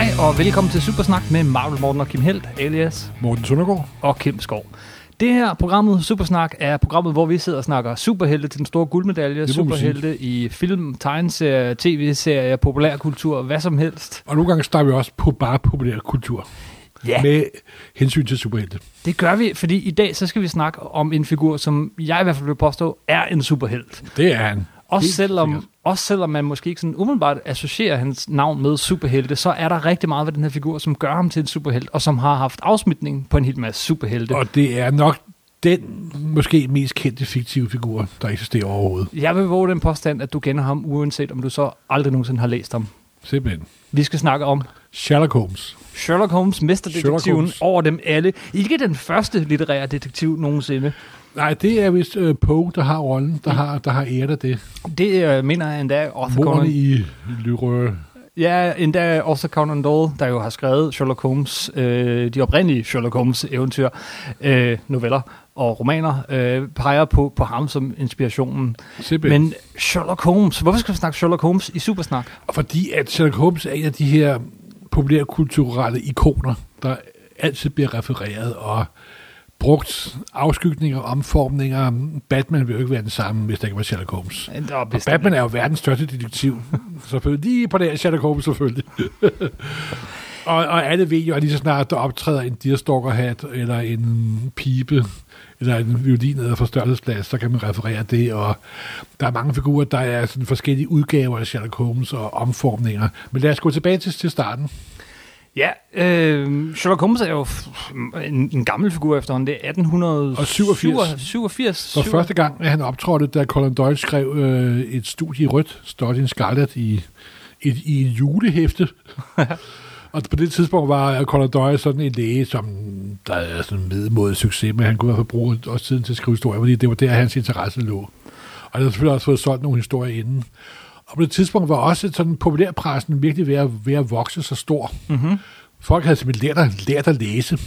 Hej og velkommen til Supersnak med Marvel Morten og Kim Helt, alias Morten Søndergaard. og Kim Skov. Det her programmet, Supersnak, er programmet, hvor vi sidder og snakker superhelte til den store guldmedalje. Superhelte i film, tegneserier, tv-serier, populærkultur, hvad som helst. Og nogle gange starter vi også på bare populær kultur. Ja, Med hensyn til superhelte. det gør vi, fordi i dag så skal vi snakke om en figur, som jeg i hvert fald vil påstå er en superhelt. Det er han. Også Helt selvom, sikkert. også selvom man måske ikke sådan umiddelbart associerer hans navn med superhelte, så er der rigtig meget ved den her figur, som gør ham til en superhelt, og som har haft afsmitning på en hel masse superhelte. Og det er nok den måske mest kendte fiktive figur, der eksisterer overhovedet. Jeg vil våge den påstand, at du kender ham, uanset om du så aldrig nogensinde har læst ham. Simpelthen. Vi skal snakke om Sherlock Holmes. Sherlock Holmes, Sherlock mesterdetektiven Holmes. over dem alle. Ikke den første litterære detektiv nogensinde. Nej, det er vist uh, Poe, der har rollen, der har, der har æret af det. Det øh, mener jeg endda Arthur Conan, i Lyrø. ja, endda Arthur Conan Doyle, der jo har skrevet Sherlock Holmes, øh, de oprindelige Sherlock Holmes eventyr, øh, noveller og romaner, øh, peger på, på ham som inspirationen. Simpelthen. Men Sherlock Holmes, hvorfor skal vi snakke Sherlock Holmes i Supersnak? Fordi at Sherlock Holmes er en af de her populærkulturelle ikoner, der altid bliver refereret og brugt afskygninger, omformninger. Batman vil jo ikke være den samme, hvis der ikke var Sherlock Holmes. Og Og Batman er jo verdens største detektiv. selvfølgelig. Lige på det her Sherlock Holmes selvfølgelig. og, og alle ved jo, at lige så snart der optræder en deerstalker-hat, eller en pibe, eller en violin eller forstørrelsesglas, så kan man referere det, og der er mange figurer, der er sådan forskellige udgaver af Sherlock Holmes og omformninger. Men lad os gå tilbage til, til starten. Ja, øh, Sherlock Holmes er jo en, en gammel figur efterhånden. Det er 1887. 87. For første gang, at han optrådte, da Colin Doyle skrev øh, et studie i rødt, Study in Scarlet, i, i, i en julehæfte. og på det tidspunkt var Colin Doyle sådan en læge, som der er sådan en medmodig succes, men han kunne i hvert fald bruge også tiden til at skrive historier, fordi det var der, hans interesse lå. Og han har selvfølgelig også fået solgt nogle historier inden. Og på det tidspunkt var også sådan populærpressen virkelig ved at, ved at vokse så stor. Mm-hmm. Folk havde simpelthen lært at, lært at læse.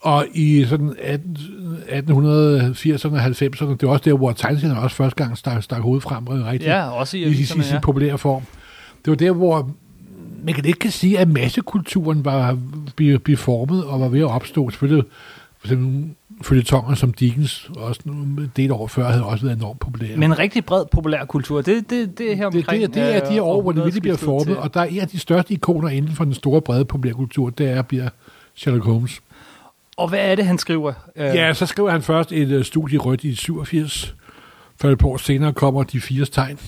Og i sådan 18, 1880'erne og 90'erne, det var også der, hvor tegneserierne også første gang stak, stak hovedet frem øh, rigtig Ja, også i i, i, i sin ja. populære form. Det var der, hvor man kan ikke kan sige, at massekulturen var blive, blive formet og var ved at opstå. Selvfølgelig for eksempel følgetonger som Dickens, også del år før, havde også været enormt populære. Men en rigtig bred populærkultur, det, det, det er her det, omkring. det, det er de her år, hvor det virkelig bliver formet, og der er en af de største ikoner inden for den store, brede populærkultur, det er bliver Sherlock Holmes. Og hvad er det, han skriver? Øh, Ja, så skriver han først et uh, studie rødt i 87. For et par år senere kommer De Fires Tegn.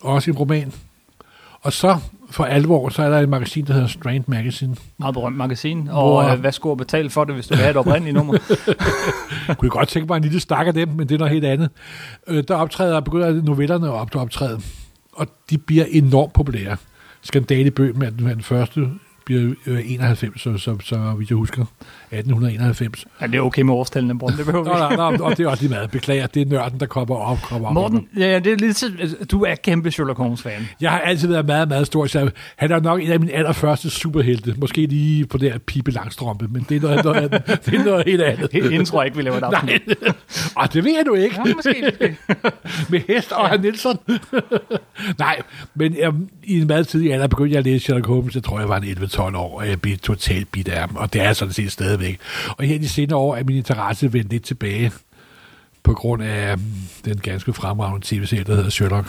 Også en roman. Og så for alvor, så er der et magasin, der hedder Strand Magazine. Meget berømt magasin. Hvor- Og øh, hvad skulle jeg betale for det, hvis du vil have et oprindeligt nummer? Jeg kunne godt tænke mig en lille stak af dem, men det er noget helt andet. Øh, der optræder, begynder novellerne at op- optræde, og de bliver enormt populære. Skandale i Bøgen er den, den første, bliver øh, 91, så, så, så vidt jeg husker, 1891. ja, det er okay med årstallene, Morten. Det behøver vi ikke. nå, nå, og det er også lige meget. Beklager, det er nørden, der kommer op. Kommer op Morten, ja, det er lidt, så- du er kæmpe Sherlock Holmes-fan. Jeg har altid været meget, meget stor. Så han er nok en af mine allerførste superhelte. Måske lige på der pibe langstrømpe, men det er noget, noget, andet. det er noget helt andet. Inden tror jeg ikke, vi laver et afsnit. Nej, og det ved jeg nu ikke. Ja, måske. måske. Med hest og herr Nielsen. Nej, men um, i en meget tidlig alder begyndte jeg at læse Sherlock Holmes. Jeg tror, jeg var en 11-12 år, og jeg blev totalt bidt af ham. Og det er sådan set stadigvæk. Og her i de senere år er min interesse vendt lidt tilbage på grund af um, den ganske fremragende tv-serie, der hedder Sherlock.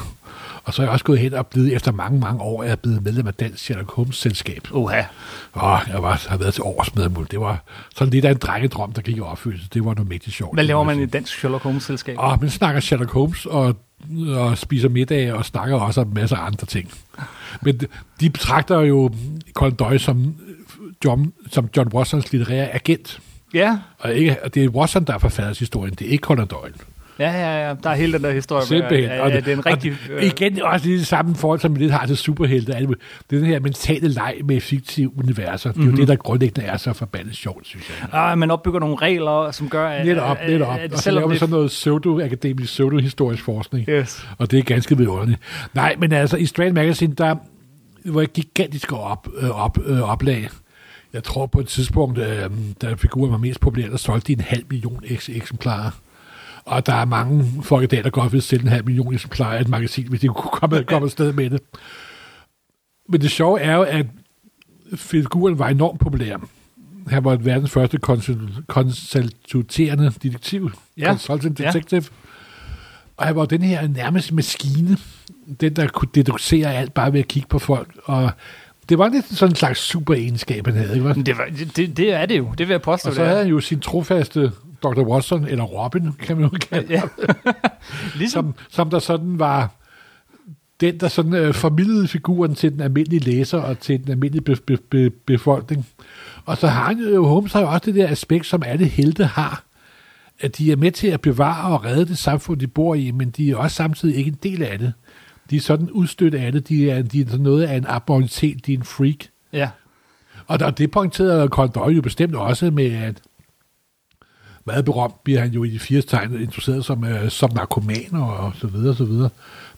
Og så er jeg også gået hen og blevet, efter mange, mange år, er jeg blevet medlem af Dansk Sherlock Holmes Selskab. Uha. Og jeg var, har været til årsmedlem. Det var sådan lidt af en drengedrøm, der gik i opfyldelse. Det var noget mægtigt sjovt. Hvad laver man i dansk Sherlock Holmes-selskab? Og man snakker Sherlock Holmes og, og spiser middag og snakker også om en masse andre ting. Men de- de betragter jo Colin Doyle som John, som John Watsons litterære agent. Ja, Og, ikke, og det er Watson, der har forfattet historien. Det er ikke Colin Doyle. ja, ja, ja. Der er hele den der historie. Simpelthen. at- at det er en rigtig... og igen også det samme forhold, som vi lidt har til superhelte. Det er den her mentale leg med fiktive universer. Det er Mhm. jo det, der grundlæggende er så forbandet sjovt, synes jeg. Ah, man opbygger nogle regler, som gør, at... Lidt op, at- lidt op. at- Og så laver man sådan noget pseudo-akademisk, pseudo-historisk forskning. Yes. Og det er ganske vidunderligt. Nej, men altså, i Strand Magazine, der var et gigantisk op, øh, op, øh, oplag. Jeg tror på et tidspunkt, øh, da figuren var mest populær, der solgte de en halv million eks- eksemplarer. Og der er mange folk i dag, der godt vil sælge en halv million eksemplarer af et magasin, hvis de kunne komme, komme afsted med det. Men det sjove er jo, at figuren var enormt populær. Han var verdens første konsul- konsulterende detektiv. Ja. Consultant Ja. detective. Og han var den her nærmest maskine, den der kunne deducere alt bare ved at kigge på folk. Og det var lidt sådan en slags super egenskab, han havde. Ikke? Det, var, det, det er det jo. Det vil jeg påstå, Og så det havde han jo sin trofaste Dr. Watson, eller Robin, kan man jo kalde Ja. ligesom, som, som der sådan var den, der sådan øh, formidlede figuren til den almindelige læser og til den almindelige be, be, be, befolkning. Og så har han jo, Holmes har jo også det der aspekt, som alle helte har, at de er med til at bevare og redde det samfund, de bor i, men de er også samtidig ikke en del af det. De er sådan udstødt af det, de er, de er sådan noget af en abnormitet, de er en freak. ja. Og der, det pointerede Conan Doyle jo bestemt også med, at meget berømt bliver han jo i de fire tegn introduceret som, øh, som narkoman og, og så videre, så videre.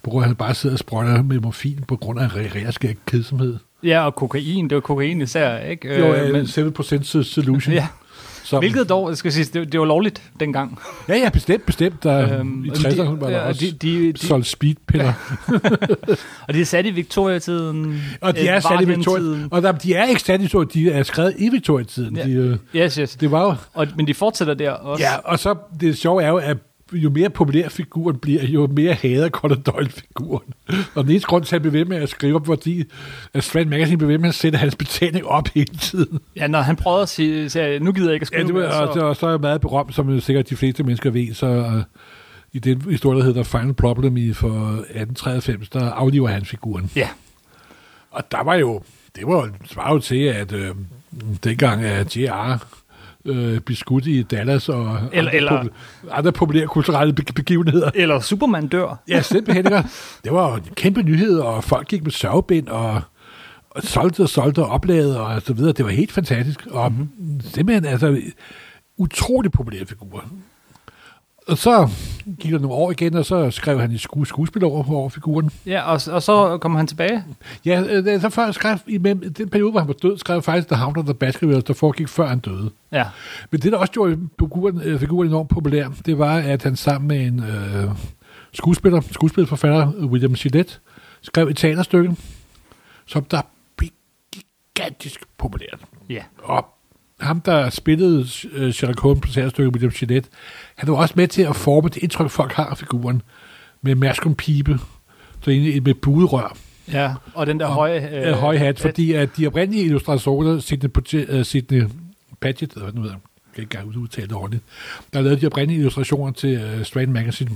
På grund af, at han bare sidder og sprøjter med morfin på grund af regerske kedsomhed. ja, og kokain, det var kokain især, ikke? Øh, jo, men, men, 7% solution. ja. Som, Hvilket dog, skal sige, det, det var lovligt dengang. Ja, ja, bestemt, bestemt. Der, øhm, I og 60'erne de- var der ja, også de, de, de, solgt speedpiller. Og de er sat i Victoria-tiden. Og de øh, er sat i Victoria. Og der, de er ikke sat i Victoria, de er skrevet i Victoria-tiden. Ja. De, øh, Yes, yes. det var jo Og, men de fortsætter der også. Ja, og så det sjove er jo, at jo mere populær figuren bliver, jo mere hader Conan Doyle-figuren. Og den eneste grund til, at han blev ved med at skrive op, fordi at Strand Magazine blev ved med at sætte hans betaling op hele tiden. ja, når han prøvede at sige, sige nu gider jeg ikke at Ja, skrive det var, mere, og, så, og så er jeg meget berømt, som jo sikkert de fleste mennesker ved, så uh, i den historie, der hedder Final Problem i for 1893, der afliver han figuren. Ja, Og der var jo, det var jo, svarer jo til, at øh, dengang at J.R. Øh, blev skudt i Dallas og Eller- andre, eller- popu- andre populære kulturelle be- begivenheder. eller Superman dør. Ja, simpelthen. Det var en kæmpe nyhed, og folk gik med sørgebind, og, og solgte og solgte og oplagede, og så videre. Det var helt fantastisk. Og mm-hmm. simpelthen, altså, utrolig populær figur. Og så gik der nogle år igen, og så skrev han sku- skuespil over, over figuren. Ja, og, og så kommer han tilbage. Ja, øh, så før skrev, i den periode, hvor han var død, skrev han faktisk The Hound of the Baskervilles, der foregik før han døde. Ja, Men det, der også gjorde figuren, øh, figuren enormt populær, det var, at han sammen med en øh, skuespiller, skuespilforfatter, William Gillette, skrev et teaterstykke, som der blev gigantisk populært. ja. Og ham, der spillede øh, Sherlock Holmes på teaterstykket, William Gillette, han var også med til at forme det indtryk, folk har af figuren, med maskum pibe, så egentlig med buderør Ja, og den der og, høje... øh, høje hat, fordi at de oprindelige illustratorer, Sidney, øh, Sidney Paget, eller hvad nu hedder, jeg kan ikke engang udtale det ordentligt, der lavede de oprindelige illustrationer til uh, Strand Magazine.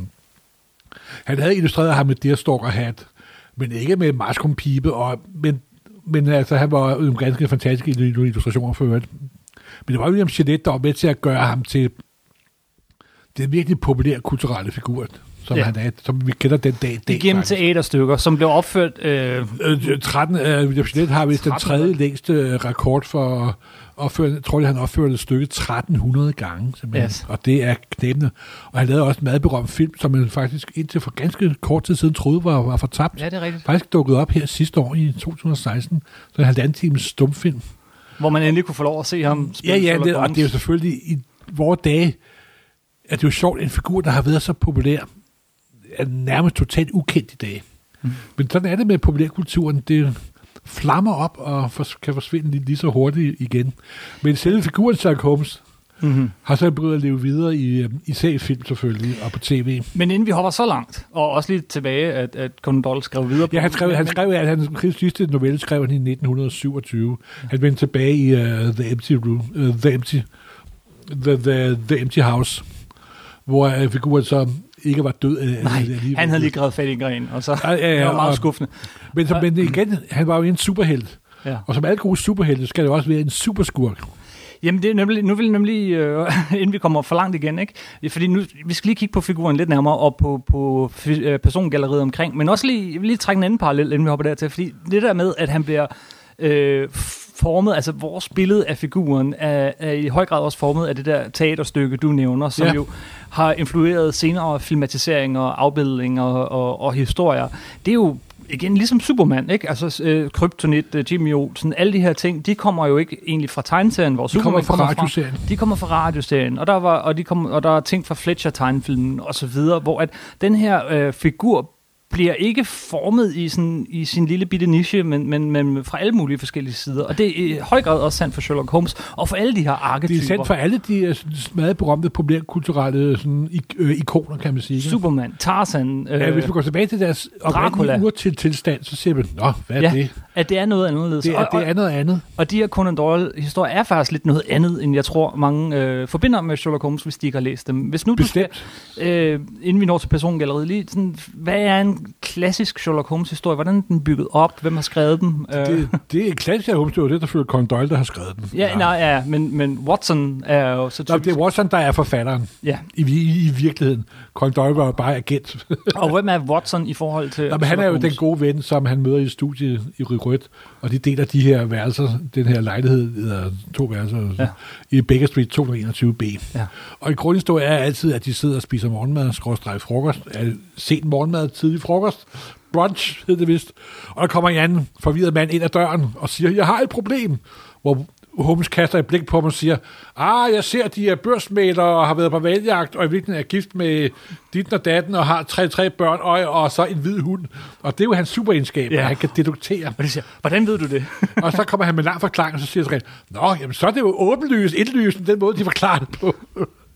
Han havde illustreret ham med Deerstalker hat, men ikke med maskum pibe, og, men, men altså, han var jo en ganske fantastisk illustrationer for øvrigt. Men det var William Gillette, der var med til at gøre ham til den virkelig populære kulturelle figur, som Ja. han er, som vi kender den dag. i dag Igennem faktisk. teaterstykker, som blev opført... Øh, Øh, 13, øh, William Gillette har vist den 1300. tredje længste øh, rekord for at opføre, jeg tror, at han opførte et stykke 1300 gange, simpelthen. Yes. Og det er knæbende. Og han lavede også en meget berømt film, som man faktisk indtil for ganske kort tid siden troede var, var fortabt. ja, det er rigtigt. Faktisk dukket op her sidste år i 2016. Så en halvanden times stumfilm. Hvor man endelig kunne få lov at se ham spille Ja, ja, det, og det er jo selvfølgelig i vores dage, at det er jo sjovt, en figur, der har været så populær, er nærmest totalt ukendt i dag. Mm. Men sådan er det med populærkulturen. Det flammer op og for, kan forsvinde lige, lige så hurtigt igen. Men selve figuren Sherlock Holmes Mm-hmm. har så begyndt at leve videre i, øh, i seriefilm selvfølgelig, og på tv. Men inden vi hopper så langt, og også lige tilbage, at, at Conan Doyle skrev videre på Ja, han skrev, han skrev, at han hans sidste novelle skrev han i 1927. Han vendte tilbage i uh, The Empty Room, uh, The Empty, the, the, the Empty House, hvor uh, figuren så ikke var død. Uh, Nej, alligevel. han havde lige grædet fat i en gren, og så Ja, ja, ja, det var meget og- skuffende. Men, så, men igen, han var jo en superhelt. Ja. Og som alle gode superhelte, skal det også være en superskurk. Jamen, det er nemlig, nu vil nemlig, øh, inden vi kommer for langt igen, ikke? Fordi nu, vi skal lige kigge på figuren lidt nærmere, og på, på øh, persongalleriet omkring, men også lige, lige trække en anden parallel, inden vi hopper dertil, fordi det der med, at han bliver øh, formet, altså vores billede af figuren, er, er i høj grad også formet af det der teaterstykke, du nævner, som Ja. jo har influeret senere filmatiseringer, afbildninger og, og, og historier. Det er jo igen ligesom Superman, ikke? Altså øh, Kryptonit, øh, Jimmy Olsen, alle de her ting, de kommer jo ikke egentlig fra tegneserien, hvor De kommer Superman fra radioserien. de kommer fra radioserien, og der, var, og, de kom, og der er ting fra Fletcher tegnefilmen og så videre, hvor at den her øh, figur bliver ikke formet i, sådan, i sin lille bitte niche, men, men, men fra alle mulige forskellige sider. Og det er i høj grad også sandt for Sherlock Holmes, og for alle de her arketyper. Det er sandt for alle de øh, sådan meget berømte populærkulturelle sådan, ik- øh, ikoner, kan man sige. ikke? Superman, Tarzan, øh, Ja, hvis man går tilbage til deres oprindelige Dracula. ur til tilstand, så siger man, nå, hvad er Ja, det? at det er noget anderledes. Det er, og, det er noget andet. Og de her Conan Doyle-historier er faktisk lidt noget andet, end jeg tror, mange øh, forbinder med Sherlock Holmes, hvis de ikke har læst dem. Hvis nu du skal, Bestemt. øh, inden vi når til persongalleriet, lige sådan, hvad er en klassisk Sherlock Holmes-historie? Hvordan er den bygget op? Hvem har skrevet den? Det, det er klassisk af Holmes, det der følger Conan Doyle, der har skrevet den. ja, nej, ja, men, men Watson er jo så Nå, typisk. det er Watson, der er forfatteren Ja. i, i, i virkeligheden. Conan Doyle var bare agent. Og hvem er Watson i forhold til Nå, men han er jo den gode ven, som han møder i studiet i Rødt, og de deler de her værelser, den her lejlighed, eller to værelser, Ja. i Baker Street 221B. Ja. Og en grundhistorie er altid, at de sidder og spiser morgenmad, skråstrej frokost, sent morgenmad, tidlig frokost, brunch hed det vist. Og der kommer en anden forvirret mand ind ad døren og siger, jeg har et problem. Hvor Holmes kaster et blik på ham og siger, ah, jeg ser, at de er børsmælere og har været på valjagt, og i virkeligheden er gift med dit og datten og har tre-tre børn og, og så en hvid hund. Og det er jo hans superegenskab, Ja. at han kan deduktere. Og det siger, hvordan ved du det? og så kommer han med lang forklaring, og så siger han, Nå, jamen, så er det jo åbenlyst, indlysende, den måde, de forklarer det på.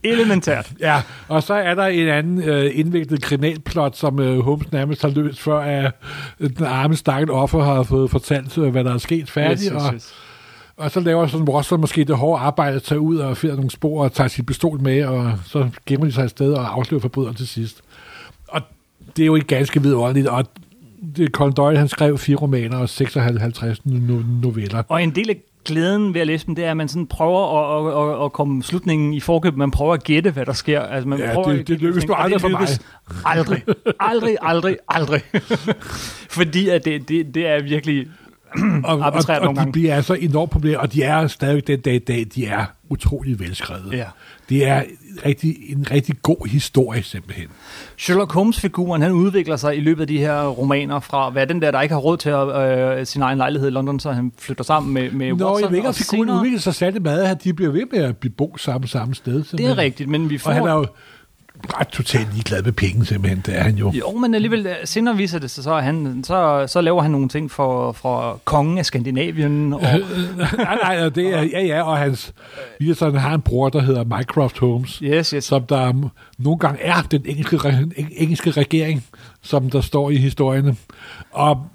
Elementært. Ja, og så er der en anden øh, indviklet kriminalplot, som øh, Holmes nærmest har løst, før at øh, den arme stakkels offer har fået fortalt, øh, hvad der er sket færdigt. Yes, yes, yes. og så laver sådan Watson måske det hårde arbejde at tage ud og finder nogle spor og tager sin pistol med, og så gemmer de sig et sted og afslører forbryderen til sidst. Og det er jo ikke ganske vidunderligt, og det, Colin Doyle, han skrev fire romaner og 56 no- noveller. Og en del af glæden ved at læse dem, det er, at man sådan prøver at, at, at, at komme slutningen i forkøb. Man prøver at gætte, hvad der sker. Altså, man Ja, prøver det- det lykkes og det aldrig for mig. Aldrig. Aldrig, aldrig, aldrig. Fordi at det, det, det er virkelig... og, og, arbitrært og nogle de gange. bliver altså enormt populære, og de er stadig den dag i dag, de er utrolig velskrevet. Ja. Det er rigtig, en rigtig god historie, simpelthen. Sherlock Holmes-figuren, han udvikler sig i løbet af de her romaner fra at være den der, der ikke har råd til at, øh, sin egen lejlighed i London, så han flytter sammen med, med Nå, Watson. jeg ved ikke, og figuren udvikler sig særlig meget, at de bliver ved med at bo samme, samme sted. Det er simpelthen. rigtigt, men vi får... Og han er jo ret totalt ligeglad med penge, simpelthen. Det er han jo. Jo, men alligevel, øh, senere viser det sig så, han, så, så laver han nogle ting for, for kongen af Skandinavien. Og, nej, nej, det er, ja, ja, og hans, Wilson har en bror, der hedder Mycroft Holmes, yes, yes. som der m- nogle gange er den engelske, eng- engelske regering, som der står i historierne. Og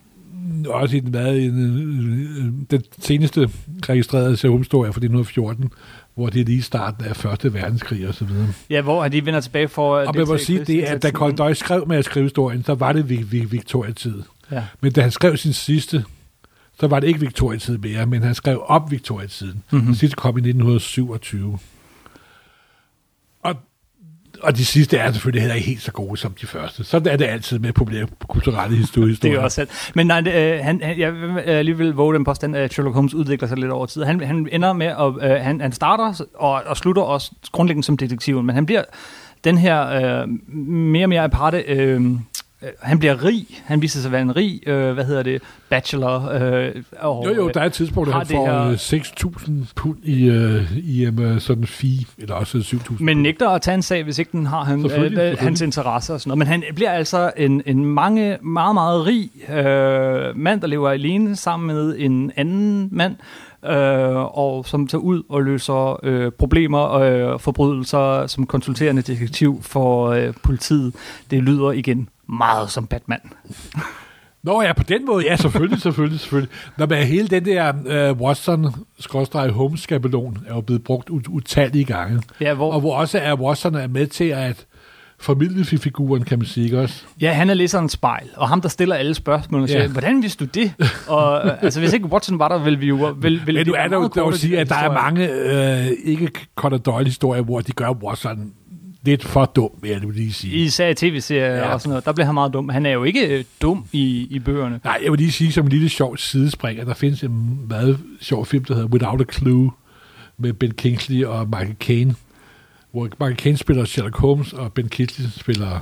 også i den, hvad, i den, den seneste registrerede Sherlock-historie fra 1914, hvor det er lige starten af Første Verdenskrig og så videre. Ja, hvor de vender tilbage for... Og man må sige, det, at da Doyle skrev med at skrive historien, så var det vi- vi- Victoria-tid. Ja. Men da han skrev sin sidste, så var det ikke Victoria-tid mere, men han skrev op Victoria-tiden. Mhm. Mm-hmm. Den sidste kom i 1927. Og, de sidste er selvfølgelig heller ikke helt så gode som de første. Sådan er det altid med populærkulturelle historier. Det er også sandt. Men nej, øh, han, han- jeg vil alligevel våge den påstand, at Sherlock Holmes udvikler sig lidt over tid. Han, han ender med, at øh, han, han starter og, og slutter også grundlæggende som detektiven, men han bliver den her øh, mere og mere aparte... Øh, han bliver rig. Han viser sig at være en rig, øh, hvad hedder det, bachelor. Øh, og, Jo, jo, der er et tidspunkt, hvor han det får her- her... 6.000 pund i, uh, i um, sådan fee, eller også 7.000 Men nægter at tage en sag, hvis ikke den har han, Selvfølgelig, øh, selvfølgelig. hans interesser og sådan noget. Men han bliver altså en, en mange, meget, meget rig øh, mand, der lever alene sammen med en anden mand, øh, og som tager ud og løser øh, problemer og øh, forbrydelser som konsulterende detektiv for øh, politiet. Det lyder igen meget som Batman. Nå ja, på den måde, ja, selvfølgelig, selvfølgelig, selvfølgelig. Når man hele den der uh, Watson-Holmes-skabelon er jo blevet brugt ut- utallige gange. Ja, hvor, Og hvor også er Watson er med til at formidle fi- figuren, kan man sige, ikke også? Ja, han er læserens spejl, og ham, der stiller alle spørgsmål og siger, Ja. hvordan vidste du det? Og øh, altså, hvis ikke Watson var der, ville vi jo... Vil, vil Men nu er der jo dog at sige, at der er mange øh, ikke Conan Doyle-historier, hvor de gør Watson lidt for dum, vil jeg lige sige. Især i tv-serier. Ja. og sådan noget, der bliver han meget dum. Han er jo ikke øh, dum i, i bøgerne. Nej, jeg vil lige sige som en lille sjov sidespring, at der findes en meget sjov film, der hedder Without a Clue, med Ben Kingsley og Michael Caine, hvor Michael Caine spiller Sherlock Holmes, og Ben Kingsley spiller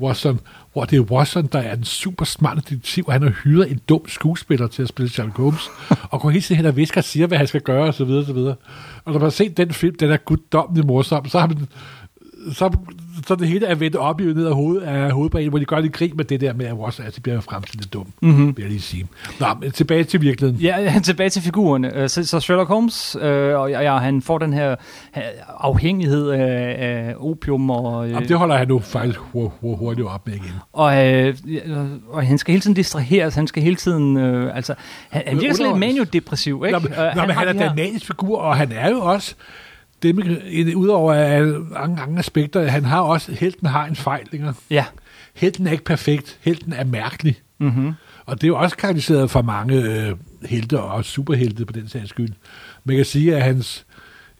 Watson, hvor det er Watson, der er en super smart detektiv, og han har hyret en dum skuespiller til at spille Sherlock Holmes, og går hele tiden hen og visker og siger, hvad han skal gøre, osv. Og, så videre. og når man har set den film, den er guddommelig morsom, så har man så, så det hele er vendt op i ned af, hoved, af hovedbanen, hvor de gør lidt krig med det der med, at Ross altså bliver fremstillet dum, mm-hmm. vil jeg lige sige. Nå, men tilbage til virkeligheden. Ja, tilbage til figurerne. Øh, Så, så Sherlock Holmes, øh, og ja, han får den her øh, afhængighed af, af opium, og, øh, Jamen, det holder han nu faktisk hu- hu- hurtigt op med igen. og, øh, og han skal hele tiden distraheres, han skal hele tiden, øh, altså, han, han virker sådan lidt maniodepressiv, ikke? Nå, men, Øh, nå, men han er en manisk figur, og han er jo også, det udover mange, mange aspekter, han har også, helten har en fejl, ikke? Ja, Helten er ikke perfekt, helten er mærkelig. mm-hmm. Og det er jo også karakteriseret for mange øh, helte og superhelte på den sags skyld. Man kan sige, at hans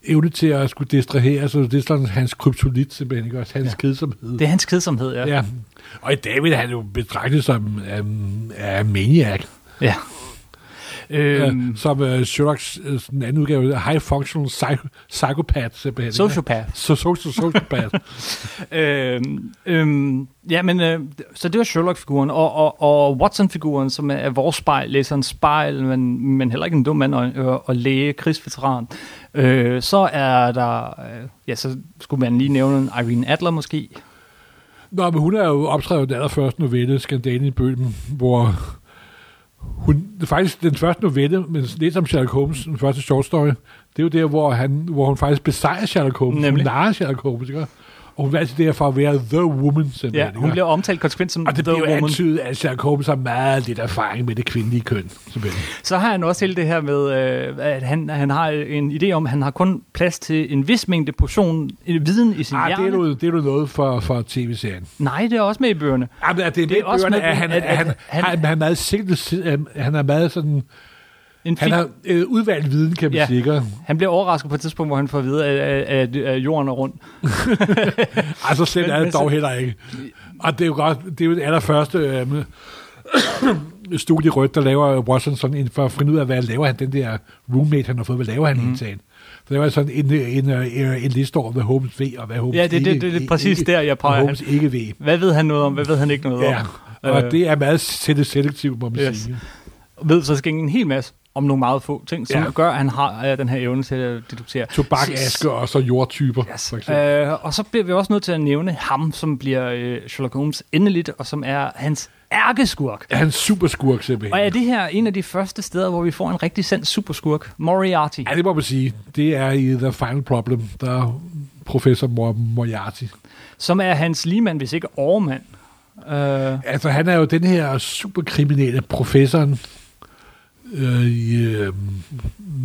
evne til at skulle distrahere, så det er sådan hans kryptonit simpelthen, ikke også? Hans Ja. kedsomhed. det er hans kedsomhed, ja. ja. Og i dag vil han jo betragtet som um, maniac. ja. Øhm, Øh, som uh, Sherlock's uh, den anden udgave, high functional psych- psychopath simpelthen. sociopath. Så social sociopath. Øhm, øhm, ja, men øh, så det var Sherlock-figuren, og, og, og Watson-figuren, som er, vores spejl, læserens spejl, men, men heller ikke en dum mand og, og, og læge, krigsveteran. Øh, så er der, øh, ja, så skulle man lige nævne en Irene Adler måske. Nå, men hun er jo optrædet den allerførste novelle, Skandalen i Bøben, hvor hun, faktisk den første novelle, men lidt om Sherlock Holmes, den første short story, det er jo der, hvor, han, hvor hun faktisk besejrer Sherlock Holmes. Nemlig. Hun narer Sherlock Holmes, ikke? Og hun er altid der for at være the woman, simpelthen. Ja, hun bliver omtalt konsekvent som og det The bliver Woman. antydet, at Sherlock Holmes har meget lidt erfaring med det kvindelige køn, simpelthen. Så har han også hele det her med, øh, at han, han har en idé om, at han har kun plads til en vis mængde portion øh, viden i sin Ah, det, er hjerne. jo, det er jo noget for, for tv-serien. Nej, det er også med i bøgerne. Jamen, at det er, Det er det også bøgerne, med- at han, at- at, han, han, han- han, han er meget sigtet, han er meget sådan, En han har øh, udvalgt viden, kan man Ja. ikke? han bliver overrasket på et tidspunkt, hvor han får at vide, at, at, at, jorden er rund. Altså slemt Men- er det dog heller ikke. Og det er jo godt, det er jo det allerførste øh, studie rødt, der laver en, for at finde ud af, hvad laver han, den der roommate, han har fået, hvad laver han mm. egentlig? Så laver han sådan en, en, en, en liste over, hvad Holmes ved, og hvad Holmes Ja, det, det, ikke, det, det er præcis ikke, der, jeg peger. Han, Holmes ikke ved. hvad ved han noget om, hvad ved han ikke noget Ja, om? og Øh. det er meget sele- selektivt, må man Yes. sige. Ved så skal en hel masse om nogle meget få ting, som Ja. gør, at han har uh, den her evne til at deduktere. Tobak, S- aske og så jordtyper, Yes. for eksempel. Uh, og så bliver vi også nødt til at nævne ham, som bliver uh, Sherlock Holmes endeligt, og som er hans ærkeskurk. Han er en superskurk, simpelthen. Og er det her en af de første steder, hvor vi får en rigtig sand superskurk? Moriarty. Ja, det må man sige. Det er i The Final Problem, der er professor Mor- Moriarty. Som er hans ligemand, hvis ikke overmand. Uh, Altså, han er jo den her superkriminelle professoren øh, i, øh,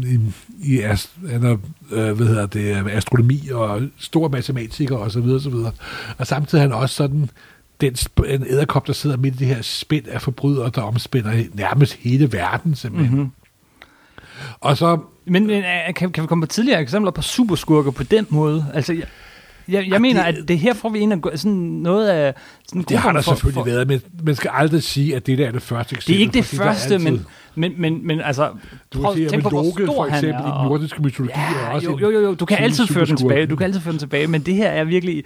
i, i ast, han er, øh, hvad hedder det, astronomi og stor matematiker og så videre, så videre. Og samtidig er han også sådan den en æderkop, der sidder midt i det her spænd af forbrydere, der omspænder nærmest hele verden, simpelthen. Mhm. Mm-hmm. Og så, Men, men øh, kan, kan vi komme på tidligere eksempler på superskurker på den måde? Altså, jeg, jeg, mener, det- at det her får vi en af sådan noget af... Sådan det har der for, selvfølgelig for, været, men man skal aldrig sige, at det der er det første eksempel. Det er ikke det er første, altid- men, men, men, men altså... Du prøv kan at sige, tænke at på, hvor stor for han eksempel er, i og- nordiske mytologi er Ja, også jo, jo, jo, jo, du kan altid føre den tilbage. Du kan altid føre den tilbage, men det her er virkelig...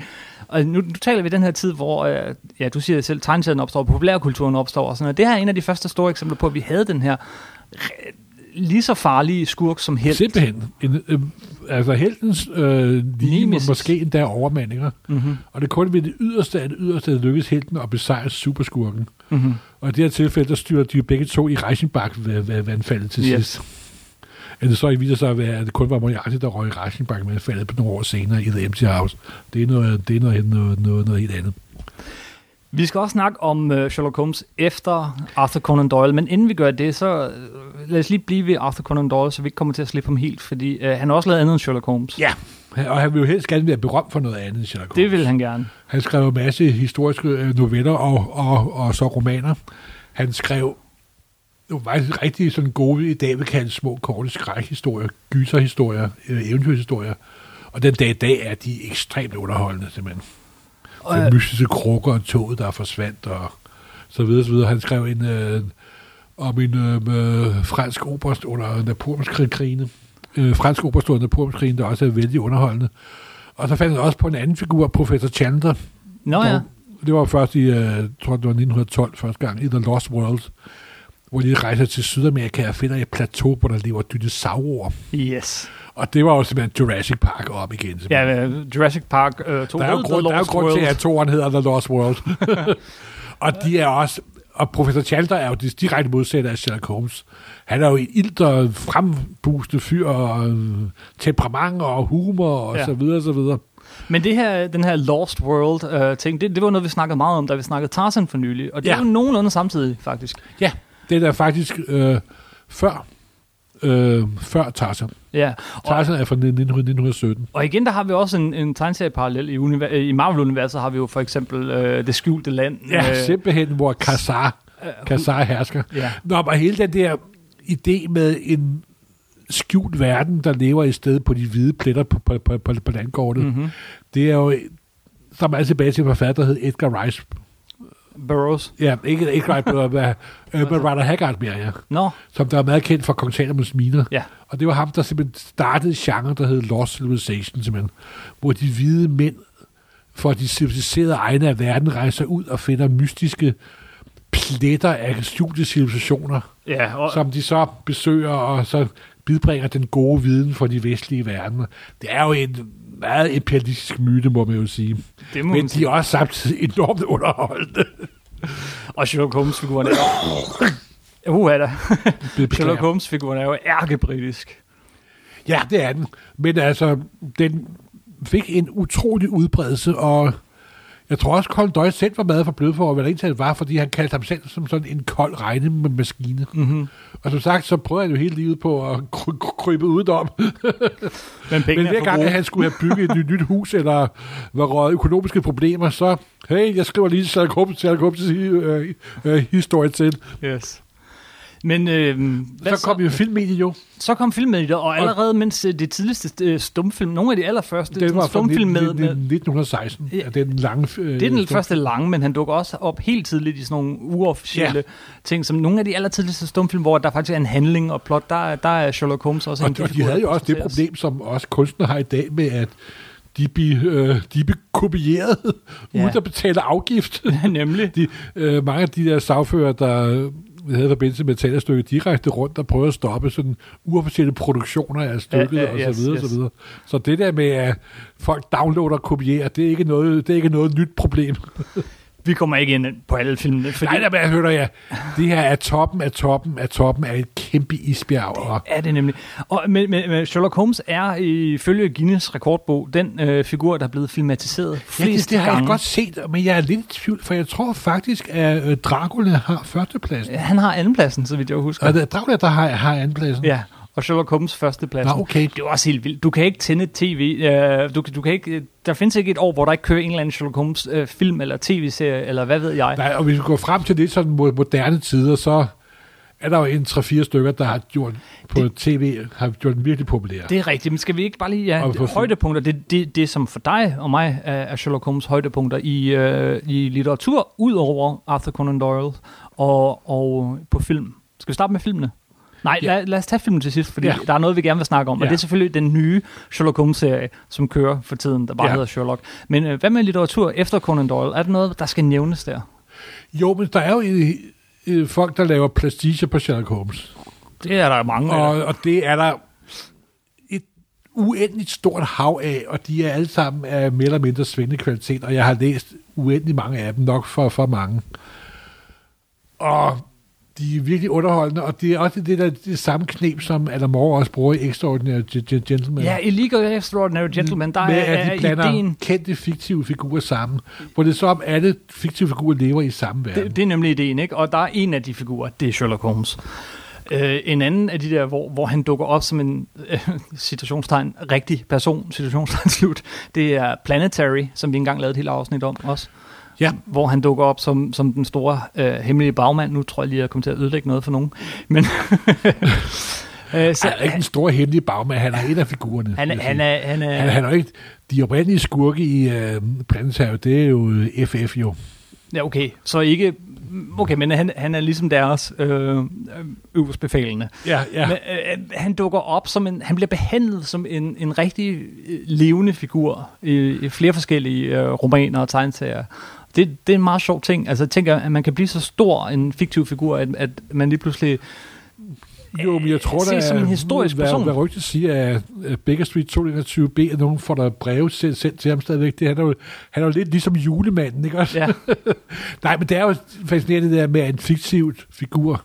Og nu, nu taler vi den her tid, hvor, øh, ja, du siger selv, tegneserien opstår, populærkulturen opstår og sådan noget. Det her er en af de første store eksempler på, at vi havde den her lige så farlige skurk som helt. Simpelthen. En, øh, altså heltens øh, lige Nemesis. måske endda overmandinger. Mm-hmm. Og det er kun ved det yderste af det yderste, at lykkes helten at besejre superskurken. Mm-hmm. Og i det her tilfælde, der styrer de jo begge to i Reichenbach ved, ved vandfaldet til Yes. sidst. Eller det så viser sig at være, at det kun var Moriarty, der røg i Reichenbach vandfaldet på nogle år senere i The Empty House. Det er noget, det er noget, noget, noget, noget helt andet. Vi skal også snakke om uh, Sherlock Holmes efter Arthur Conan Doyle, men inden vi gør det, så uh, lad os lige blive ved Arthur Conan Doyle, så vi ikke kommer til at slippe ham helt, fordi uh, han har også lavet andet end Sherlock Holmes. Ja, og han vil jo helst gerne være berømt for noget andet end Sherlock Holmes. Det vil han gerne. Han skrev en masse historiske øh, noveller og, og, og så romaner. Han skrev jo faktisk rigtig sådan gode, i dag vil kalde små, korte skrækhistorier, gyserhistorier, øh, eventyrhistorier. Og den dag i dag er de ekstremt underholdende, simpelthen. Og, Den mystiske krukker og toget, der forsvandt, og så videre, så videre. Han skrev en øh, om en øh, øh, fransk oberst under Napoleonskrigene. Øh, fransk oberst under Napoleonskrigene, der også er vældig underholdende. Og så fandt han også på en anden figur, professor Chandler, Nå ja. det var først i, uh, tror det var 1912 første gang, i The Lost World, hvor de rejser til Sydamerika og finder et plateau, hvor der lever dinosaurer. Yes. Og det var jo simpelthen Jurassic Park op igen. simpelthen. Ja, Jurassic Park øh, to der er jo grund, der er grund til, at toeren hedder The Lost World. og de er også... Og professor Chalder er jo det direkte modsætter af Sherlock Holmes. Han er jo en ild og frembusende fyr, og øh, temperament og humor, og Ja. så videre, så videre. Men det her, den her Lost World øh, ting, det, det var noget, vi snakkede meget om, da vi snakkede Tarzan for nylig. Og det Ja. er jo nogenlunde samtidig, faktisk. Ja, det er faktisk øh, før, øh, før Tarzan. Ja. Og, Tarzan er fra 1917. og igen, der har vi også en, en tegneserieparallel. I, univer- i Marvel-universet har vi jo for eksempel øh, Det skjulte land. Ja, øh, simpelthen, hvor Kassar, Kassar hersker. ja. Nå, og hele den der idé med en skjult verden, der lever i stedet på de hvide pletter på, på, på, på, på landkortet, Mhm. mm-hmm. det er jo, som er tilbage til forfatter, der hed Edgar Rice. Burroughs. Ja, ikke Edgar Rice, men, men, øh, men Ryder Haggard mere, ja. Nå, Som der er meget kendt for Kong Salomons miner. ja. Og det var ham, der simpelthen startede genre, der hed Lost Civilization, simpelthen. Hvor de hvide mænd for de civiliserede egne af verden rejser ud og finder mystiske pletter af skjulte civilisationer, Ja, og, som de så besøger og så bidbringer den gode viden for de vestlige verdener. Det er jo en meget imperialistisk myte, må man jo sige. det må Men de er også samtidig enormt underholdende. Og Sherlock Holmes-figuren er jo... Uh, er der. Sherlock Holmes-figuren er jo ærkebritisk. Ja, det er den. Men altså, den fik en utrolig udbredelse, og jeg tror også, Colin Doyle selv var meget for blød for, hvad det egentlig var, fordi han kaldte ham selv som sådan en kold regnemaskine. Mm-hmm. Og som sagt, så prøvede han jo hele livet på at kry- kry- krybe udenom. Men Men hver er gang, at han skulle have bygget et nyt, nyt hus, eller var røget økonomiske problemer, så, hey, jeg skriver lige Sherlock Holmes, Sherlock Holmes øh, øh, historie til. Yes. Men øh, Så kom jo filmmediet jo. så kom det, og allerede mens øh, det tidligste øh, stumfilm, nogle af de allerførste Det var stumfilm med, med 1916. Ja. Ja. Det er den lange øh, det er den stum- første lange, men han dukker også op helt tidligt i sådan nogle uofficielle ting, som nogle af de allertidligste stumfilm, hvor der faktisk er en handling og plot, der, der er Sherlock Holmes også en Og, og de havde jo også det problem, som også kunstnere har i dag med, at de blev, øh, de blev kopieret, Ja. uden at betale afgift. Nemlig. De, øh, mange af de der sagfører, der øh, havde forbindelse med teaterstykket direkte rundt og prøvede at stoppe sådan uofficielle produktioner af stykket Ja, ja, og så videre, yes. så videre. Så det der med, at folk downloader og kopierer, det er ikke noget, det er ikke noget nyt problem. Vi kommer ikke ind på alle filmene, fordi Nej, men hører jeg, det her er toppen af toppen af toppen af et kæmpe isbjerg. Og, er det nemlig. Og med, med, med Sherlock Holmes er ifølge Guinness rekordbog den øh, figur, der er blevet filmatiseret Ja, flest det, det har gange. jeg godt set, men jeg er lidt i tvivl, for jeg tror faktisk, at øh, Dracula har førstepladsen. Han har andenpladsen, så vidt jeg husker. Og det er Dracula, der har, har andenpladsen. Ja, og Sherlock Holmes førsteplads. Nå, okay. Det er også helt vildt. Du kan ikke tænde tv. Øh, du, du kan ikke, der findes ikke et år, hvor der ikke kører en eller anden Sherlock Holmes øh, film eller tv-serie, eller hvad ved jeg. Nej, og hvis vi går frem til lidt sådan mo- moderne tider, så er der jo en 3-4 stykker, der har gjort på det, tv, har gjort den virkelig populær. Det er rigtigt, men skal vi ikke bare lige... Ja, det, højdepunkter, det, det, det som for dig og mig er, er Sherlock Holmes højdepunkter i, øh, i litteratur, ud over Arthur Conan Doyle og, og på film. Skal vi starte med filmene? Nej, Ja. lad, lad os tage filmen til sidst, fordi ja. Der er noget, vi gerne vil snakke om. Og Ja. det er selvfølgelig den nye Sherlock Holmes-serie, som kører for tiden, der bare ja. Hedder Sherlock. Men øh, hvad med litteratur efter Conan Doyle? Er der noget, der skal nævnes der? Jo, men der er jo øh, folk, der laver plastiger på Sherlock Holmes. Det er der mange af. Og, og det er der et uendeligt stort hav af, og de er alle sammen af mere eller mindre svindende kvalitet, og jeg har læst uendelig mange af dem, nok for, for mange. Og de er virkelig underholdende, og det er også det, der, det samme knep, som Adam Moore også bruger i Extraordinary Gentleman. Ja, i League of Extraordinary Gentlemen, der med, er, at de blander ideen... kendte fiktive figurer sammen, hvor det er så om alle fiktive figurer lever i samme verden. Det, det er nemlig ideen, ikke? Og der er en af de figurer, det er Sherlock Holmes. Øh, en anden af de der, hvor, hvor han dukker op som en øh, citationstegn, rigtig person, citationstegn slut, det er Planetary, som vi engang lavede et helt afsnit om også. Ja. Hvor han dukker op som, som den store øh, hemmelige bagmand. Nu tror jeg lige, at jeg kommer til at ødelægge noget for nogen. Men, øh, så, Han er ikke den store hemmelige bagmand, han er en af figurerne. han, er- han, sige. er, han, er, han, han er ikke... De oprindelige skurke i uh, Planetary, det er jo øh, FF jo. Ja, okay. Så ikke... Okay, men han, han er ligesom deres øh, øverstbefalende. Ja, ja. Men, øh, han dukker op som en, han bliver behandlet som en, en rigtig øh, levende figur i, i flere forskellige øh, romaner og tegneserier, det, det er en meget sjov ting. Altså, jeg tænker, at man kan blive så stor en fiktiv figur, at, at man lige pludselig... Jo, men jeg tror, ses der som en historisk hvad, person. Hvad rygtet siger, at at Baker Street 221B, at nogen får der breve sendt, sendt til ham stadigvæk. Det, han, er jo, han er jo lidt ligesom julemanden, ikke også? Ja, Nej, men det er jo fascinerende det der med, at en fiktiv figur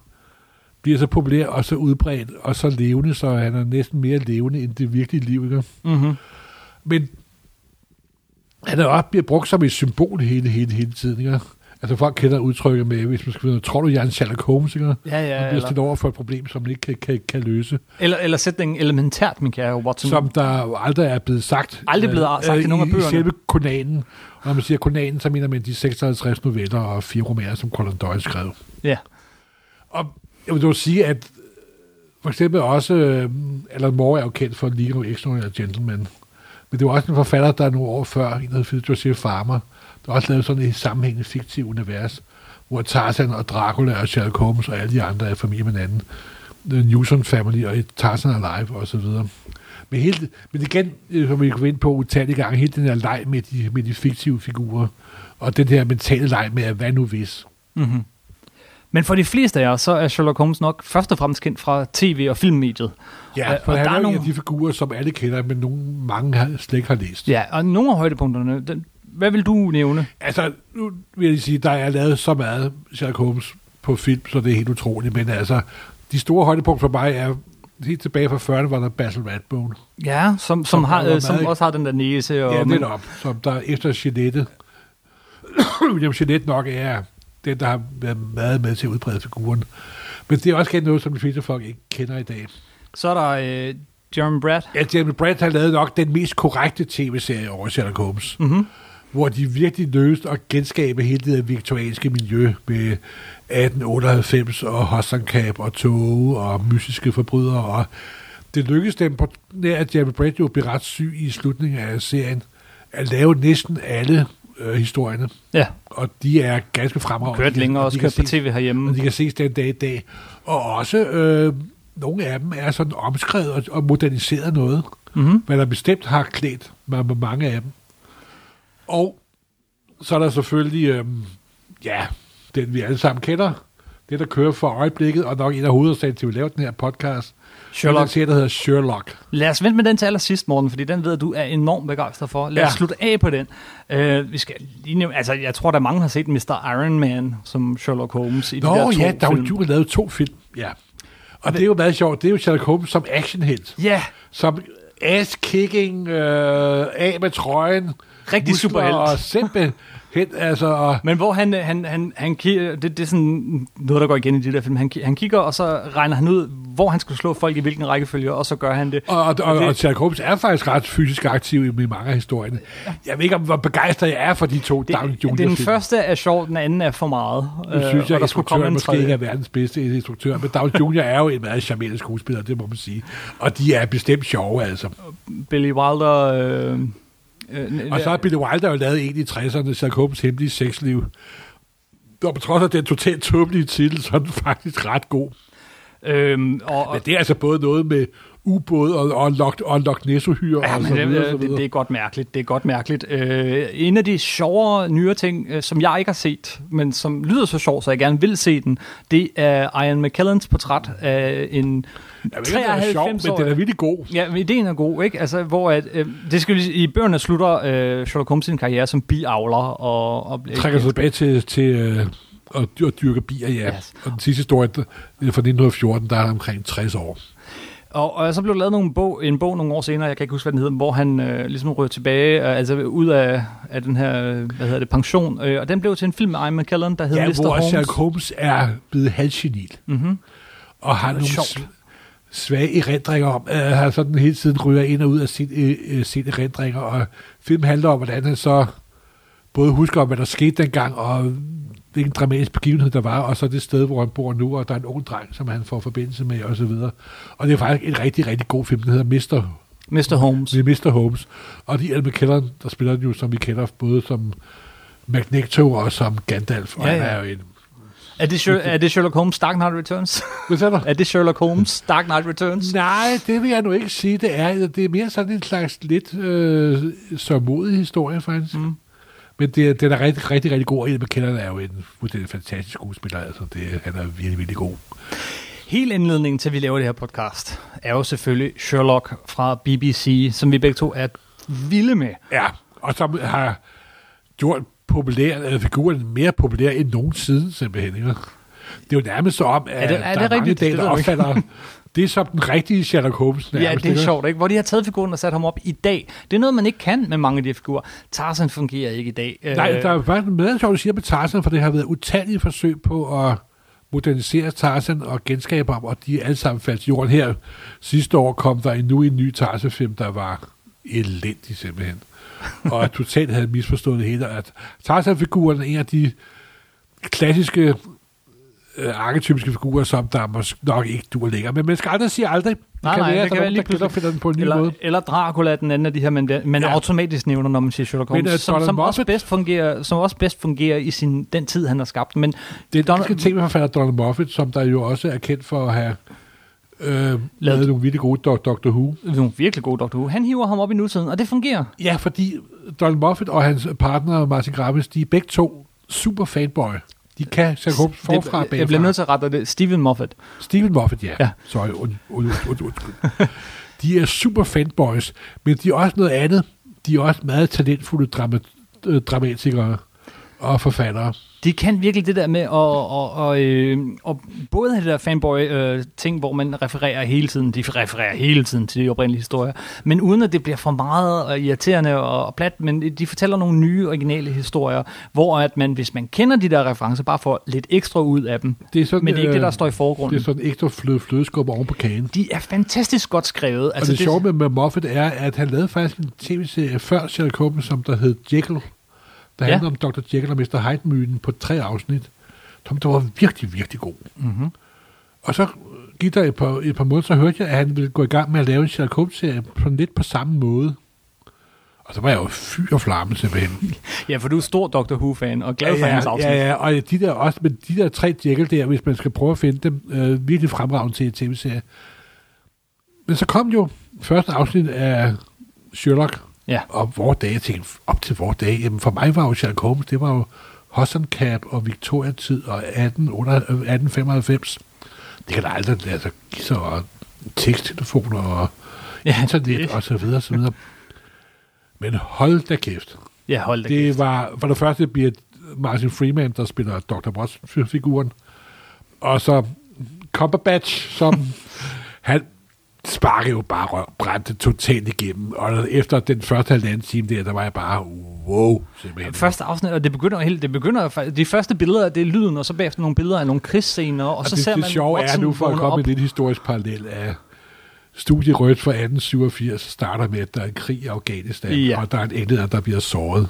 bliver så populær og så udbredt og så levende, så han er næsten mere levende end det virkelige liv. Ikke? mm-hmm. Men han er også bliver brugt som et symbol hele, hele, hele tiden. Ikke? Altså folk kender udtrykket med, hvis man skal vide, tror du, jeg er en Sherlock Holmes? Ikke? ja, Man ja. bliver Eller, stillet over for et problem, som man ikke kan, kan, kan løse. eller, eller sætningen elementært, min kære Watson. Som der aldrig er blevet sagt. Aldrig blevet øh, sagt i nogen af I bøgerne. selve konanen. Og når man siger konanen, så mener man de 56 noveller og fire romaner, som Conan Doyle skrev. Ja. Og jeg vil dog sige, at øh, for eksempel også øh, Alan Moore er jo kendt for League of Extraordinary Gentlemen. Men det var også en forfatter, der nogle år før, en der Joseph Farmer, der også lavede sådan et sammenhængende fiktivt univers, hvor Tarzan og Dracula og Sherlock Holmes og alle de andre er familie med hinanden. The Newton Family og Tarzan Alive og så videre. Men, helt, men igen, øh, som vi kan ind på utallige gange, hele den her leg med de, med de fiktive figurer, og den her mentale leg med, hvad nu hvis? Mm-hmm. Men for de fleste af jer, så er Sherlock Holmes nok først og fremmest kendt fra tv- og filmmediet. Ja, Og- for og han der er, nogle- af de figurer, som alle kender, men nogle, mange har, slet ikke har læst. Ja, og nogle af højdepunkterne, den, hvad vil du nævne? Altså, nu vil jeg sige, der er lavet så meget Sherlock Holmes på film, så det er helt utroligt, men altså, de store højdepunkter for mig er helt tilbage fra 40'erne, var der Basil Rathbone. Ja, som, som, Som har, øh, som også har den der næse. Og, Ja, netop, som der efter Jeanette, William Jeanette nok er den, der har været meget med til at udbrede figuren. Men det er også igen noget, som de fleste folk ikke kender i dag. Så er der øh, Jeremy Brad. Ja, Jeremy Brett har lavet nok den mest korrekte tv-serie over Sherlock Holmes. Mm-hmm. hvor de virkelig løste at genskabe hele det viktorianske miljø med 1898 og Hossankab og tog og mystiske forbrydere. Og det lykkedes dem på at Jeremy Brett jo blev ret syg i slutningen af serien, at lave næsten alle øh, historierne. Ja, Og de er ganske fremragende. kørt længere Og også, kørt på tv herhjemme. og de kan ses den dag i dag. Og også øh, nogle af dem er sådan omskrevet og, og moderniseret noget, Mm-hmm. hvad der bestemt har klædt med, med mange af dem. Og så er der selvfølgelig, øhm, ja, den vi alle sammen kender, det der kører for øjeblikket, og nok en af hovedårsagen til, at vi laver den her podcast. Sherlock. Den serie, der hedder Sherlock. Lad os vente med den til allersidst, Morten, fordi den ved du er enormt begejstret for. Lad os Ja. slutte af på den. Uh, vi skal lige nævne, altså, jeg tror, der er mange, har set Mr. Iron Man som Sherlock Holmes i de Nå der to ja, der er film. jo lavet to film. Ja. Og det er jo meget sjovt. Det er jo Sherlock Holmes som actionhelt. Ja, Som ass-kicking, øh, af med trøjen. Rigtig superhelt. Og simpelthen, altså, og, men hvor han, han, han, han kigger, det, det er sådan noget, der går igen i de der film. Han, han kigger, og så regner han ud, hvor han skal slå folk i hvilken rækkefølge, og så gør han det. Og, og, og, det- og Sherlock Holmes er faktisk ret fysisk aktiv i mange af historierne. Jeg ved ikke, om hvor begejstret jeg er for de to Det, Downey Jr. den første er sjov, den anden er for meget. Nu synes Øh, jeg, der skulle komme en måske ikke tredje. er verdens bedste instruktør, men Downey Jr. er jo en meget charmerende skuespiller, det må man sige. Og de er bestemt sjove, altså. Billy Wilder... Øh, øh, Og så har Billy Wilder jo lavet en i 60'erne, Sherlock Holmes hemmelige sexliv. Og på trods af den totalt tåbelige titel, så er den faktisk ret god. øhm, og, og, Men det er altså både noget med ubåd og, og, Loch, og Loch Ness-uhyre Ja, og så det, videre, så det, det, det er godt mærkeligt. Det er godt mærkeligt. Øh, en af de sjovere, nyere ting, øh, som jeg ikke har set, men som lyder så sjov, så jeg gerne vil se den, det er Ian McKellens portræt af en Jeg ved ikke, om den er sjov, men 93 den er virkelig god. Ja, men ideen er god, ikke? Altså, hvor at, øh, det skal vi, sige, i bøgerne slutter øh, Sherlock Holmes sin karriere som biavler og, og trækker sig tilbage til, til øh, at dyr, at dyrke bier, ja. Yes. Og den sidste historie der- det fra 1914, der er han omkring 60 år. Og, og så blev der lavet nogle bog, en bog nogle år senere, jeg kan ikke huske, hvad den hedder, hvor han øh, ligesom rører tilbage, øh, altså ud af, af den her, hvad hedder det, pension. Øh, og den blev til en film med Ian McKellen, der hedder Ja, Mr. hvor Holmes. Sherlock Holmes er blevet halvgenil. Mm-hmm. Og har nogle sjovt. Sv- svage erindringer om, han har sådan hele tiden ryger ind og ud af sit, øh, øh, sine erindringer. Og filmen handler om, hvordan han så både husker om, hvad der skete dengang, og hvilken dramatisk begivenhed der var, og så det sted, hvor han bor nu, og der er en ung dreng, som han får forbindelse med, og så videre. Og det er faktisk en rigtig, rigtig god film, den hedder Mr. Mr. Holmes. Det er Mr. Holmes. Og de Ian McKellen, der spiller den jo, som vi kender, både som Magneto og som Gandalf. Og ja. ja. han er jo en... Er det, er det Sherlock Holmes Dark Knight Returns? Hvad sagde du? er det Sherlock Holmes Dark Knight Returns? Nej, det vil jeg nu ikke sige, det er. Det er mere sådan en slags lidt øh, sørmodig historie, faktisk. Mm. Men det, den er rigtig, rigtig, rigtig god, og Ian McKellen er jo en fuldstændig fantastisk skuespiller, altså det, han er virkelig, virkelig god. Helt indledningen til, at vi laver det her podcast, er jo selvfølgelig Sherlock fra BBC, som vi begge to er vilde med. Ja, og som har gjort populær, øh, figuren mere populær end nogensinde, simpelthen. Ikke? Det er jo nærmest så om, at Er det- er der det er mange rigtigt? i dag, Det der opfatter det er som den rigtige Sherlock Holmes. Ja, nærmest, det er ikke? sjovt, ikke? Hvor de har taget figuren og sat ham op i dag. Det er noget, man ikke kan med mange af de her figurer. Tarzan fungerer ikke i dag. Nej, Øh, der er faktisk meget sjovt, at sige med Tarzan, for det har været utallige forsøg på at modernisere Tarzan og genskabe ham, og de er alle sammen faldt jorden her. Sidste år kom der endnu en ny Tarzan-film, der var elendig simpelthen. og at totalt havde misforstået det hele. At Tarzan-figuren er en af de klassiske øh, arketypiske figurer, som der måske nok ikke duer længere. Men man skal aldrig sige aldrig. Det Nej, kan nej, være, det kan være lige pludselig. finder den på en ny eller, måde. eller Dracula, den anden af de her, man, man Ja. automatisk nævner, når man siger Sherlock Men, Holmes, øh, som, som, også Moffat- bedst fungerer, som også bedst fungerer i sin, den tid, han har skabt. Men Det er en ganske ting med forfatter Donald Moffat, som der jo også er kendt for at have øh, lavet nogle virkelig gode Dok- Doctor Who. nogle virkelig gode Doctor Who. Han hiver ham op i nutiden, og det fungerer. Ja, fordi Donald Moffat og hans partner Martin Gravis, de er begge to super fanboy. De kan Sherlock Holmes forfra og det, jeg bliver bagfra. nødt til at rette det. Steven Moffat. Steven Moffat, ja. Ja. Sorry, und, und, und, und, undskyld. De er super fanboys, men de er også noget andet. De er også meget talentfulde drama, øh, dramatikere og forfattere. De kan virkelig det der med at, og, og, øh, og både have det der fanboy-ting, hvor man refererer hele tiden, de refererer hele tiden til de oprindelige historier, men uden at det bliver for meget og irriterende og, og plat, men de fortæller nogle nye, originale historier, hvor at man, hvis man kender de der referencer, bare får lidt ekstra ud af dem. Det er sådan, Men det er ikke det, der øh, står i Det forgrunden. er sådan ekstra fløde, flødeskub oven på kagen. De er fantastisk godt skrevet. Altså, og det, sjove med, med Moffat er, at han lavede faktisk en tv-serie før Sherlock Holmes, som der hed Jekyll. Der Ja. handler om Dr. Jekyll og Mr. Hyde-myten på tre afsnit. Som der var virkelig, virkelig god. Mm-hmm. Og så gik der et par, et par måneder, så hørte jeg, at han ville gå i gang med at lave en Sherlock Holmes-serie på lidt på samme måde. Og så var jeg jo fyr og flamme simpelthen. Ja, for du er stor Doctor Who-fan og glad for hans ja, afsnit. ja, ja, og de der, også, men de der tre Jekyll der, hvis man skal prøve at finde dem, øh, virkelig fremragende til en tv-serie. Men så kom jo første afsnit af Sherlock, Ja. og vores dage, jeg tænkte, op til vores dage, jamen for mig var jo Sherlock Holmes, det var jo Hossencap og Victoria-tid og 18, under, øh, 1895. Det kan da aldrig lade sig give sig, og teksttelefoner og Ja, internet det- og så videre, så videre. Men hold da kæft. Ja, hold da Det kæft. var, for det første bliver Martin Freeman, der spiller Dr. Watts-figuren, og så Cumberbatch, som han sparker jo bare røv, brændte totalt igennem, og efter den første halvanden time der, der var jeg bare, wow, simpelthen. Første afsnit, og det begynder helt, det begynder de første billeder, det er lyden, og så bagefter nogle billeder af nogle krigsscener, og, og så det, ser det man sjove er nu, for at komme op. med lidt historisk parallel af Studie Rødt fra 1887 starter med, at der er en krig i Afghanistan, Ja. og der er en englænder, der bliver såret.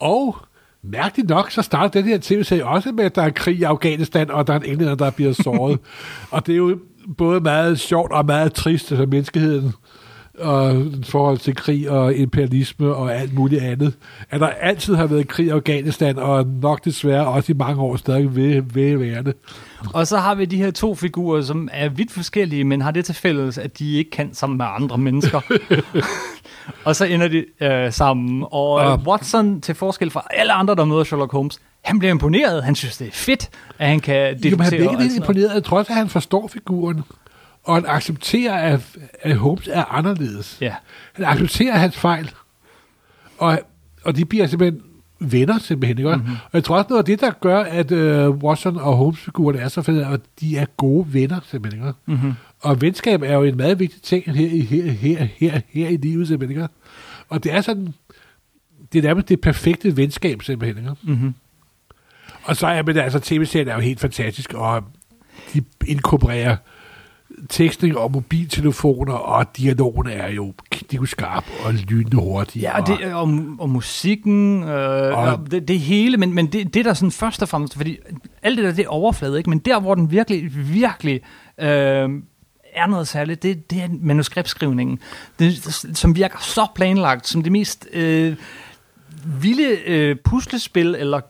Og mærkeligt nok, så starter den her tv-serie også med, at der er krig i Afghanistan, og der er en englænder, der bliver såret. og det er jo både meget sjovt og meget trist for menneskeheden og forhold til krig og imperialisme og alt muligt andet. At der altid har været krig i Afghanistan, og nok desværre også i mange år stadig vil, vil være det. Og så har vi de her to figurer, som er vidt forskellige, men har det til fælles, at de ikke kan sammen med andre mennesker. og så ender de øh, sammen. Og øh, Watson, til forskel fra alle andre, der møder Sherlock Holmes, han bliver imponeret. Han synes, det er fedt, at han kan Jo, men han bliver ikke lidt imponeret, trods at han forstår figuren, og han accepterer, at, at Holmes er anderledes. Ja. Han accepterer hans fejl, og, og de bliver simpelthen venner simpelthen. Ikke? Mm-hmm. Og jeg tror også noget af det, der gør, at øh, Watson og Holmes-figuren er så fede, at de er gode venner simpelthen. Ikke? Mm-hmm. Og venskab er jo en meget vigtig ting her, i- her, her, her, her i livet simpelthen. Ikke? Og det er sådan, det er nærmest det perfekte venskab simpelthen. Ikke? Mm-hmm. Og så er men altså, tv-serien er jo helt fantastisk, og de inkorporerer tekstning og mobiltelefoner, og dialogen er jo skarp og lynende hurtig. Ja, og, det, og, og musikken, øh, Og- og det, det hele, men, men det, det der sådan først og fremmest, fordi alt det der, det er overflade, ikke? men der, hvor den virkelig, virkelig øh, er noget særligt, det, det er manuskriptskrivningen, det, som virker så planlagt, som det mest øh, vilde øh, puslespil, eller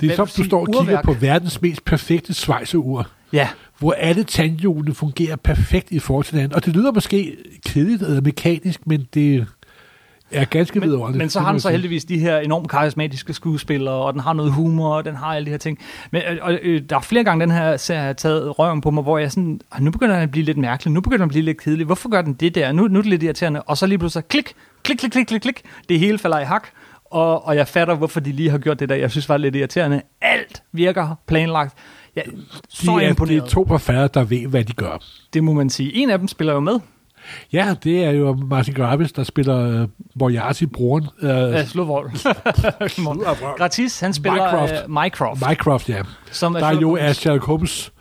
det er som, du står og kigger urværk. på verdens mest perfekte svejseur, Ja, hvor alle tandhjulene fungerer perfekt i forhold til hinanden. Og det lyder måske kedeligt eller mekanisk, men det, er ganske men, vidunderligt. men så har den så heldigvis de her enormt karismatiske skuespillere, og den har noget humor, og den har alle de her ting. Men øh, og, øh, der er flere gange, den her serie har taget røven på mig, hvor jeg sådan, "Ah, nu begynder den at blive lidt mærkelig, nu begynder den at blive lidt kedelig. Hvorfor gør den det der? Nu, nu er det lidt irriterende. Og så lige pludselig, klik, klik, klik, klik, klik, klik. Det hele falder i hak. Og, og jeg fatter, hvorfor de lige har gjort det der. Jeg synes var lidt irriterende. Alt virker planlagt. Jeg er så de er, de imponeret. er to forfattere, der ved, hvad de gør. Det må man sige. En af dem spiller jo med. Ja, det er jo Martin Gravis, der spiller uh, Moriarty, broren. Uh, Ja, slå Gratis, han spiller Mycroft. Mycroft. Uh, Mycroft, Mycroft, ja. som Der er jo er Sherlock Holmes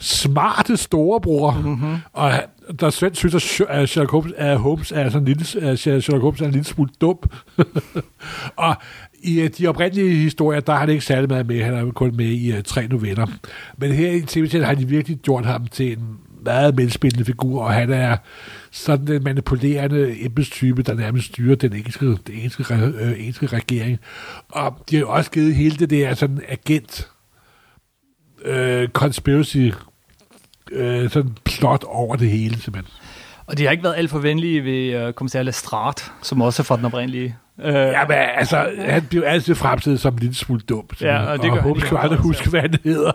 smarte storebror, mm-hmm. og der Svend synes, at Sh- at Sherlock Holmes er, Holmes er sådan en lille, Sherlock Holmes er en lille smule dum. og i øh, de oprindelige historier, der har han ikke særlig meget med. Han er kun med i uh, tre noveller. Men her i tv har de virkelig gjort ham til en meget medspillende figur, og han er sådan en manipulerende embedstype, der nærmest styrer den engelske, den engelske, øh, engelske regering. Og de har jo også givet hele det der sådan agent øh, conspiracy øh, sådan plot over det hele, simpelthen. Og de har ikke været alt for venlige ved uh, kommissær Lestrade, som også er fra den oprindelige. Uh, Ja, men altså, han bliver altid fremstillet som en lille smule dum. Ja, og det gør og han aldrig grad huske, hvad han hedder.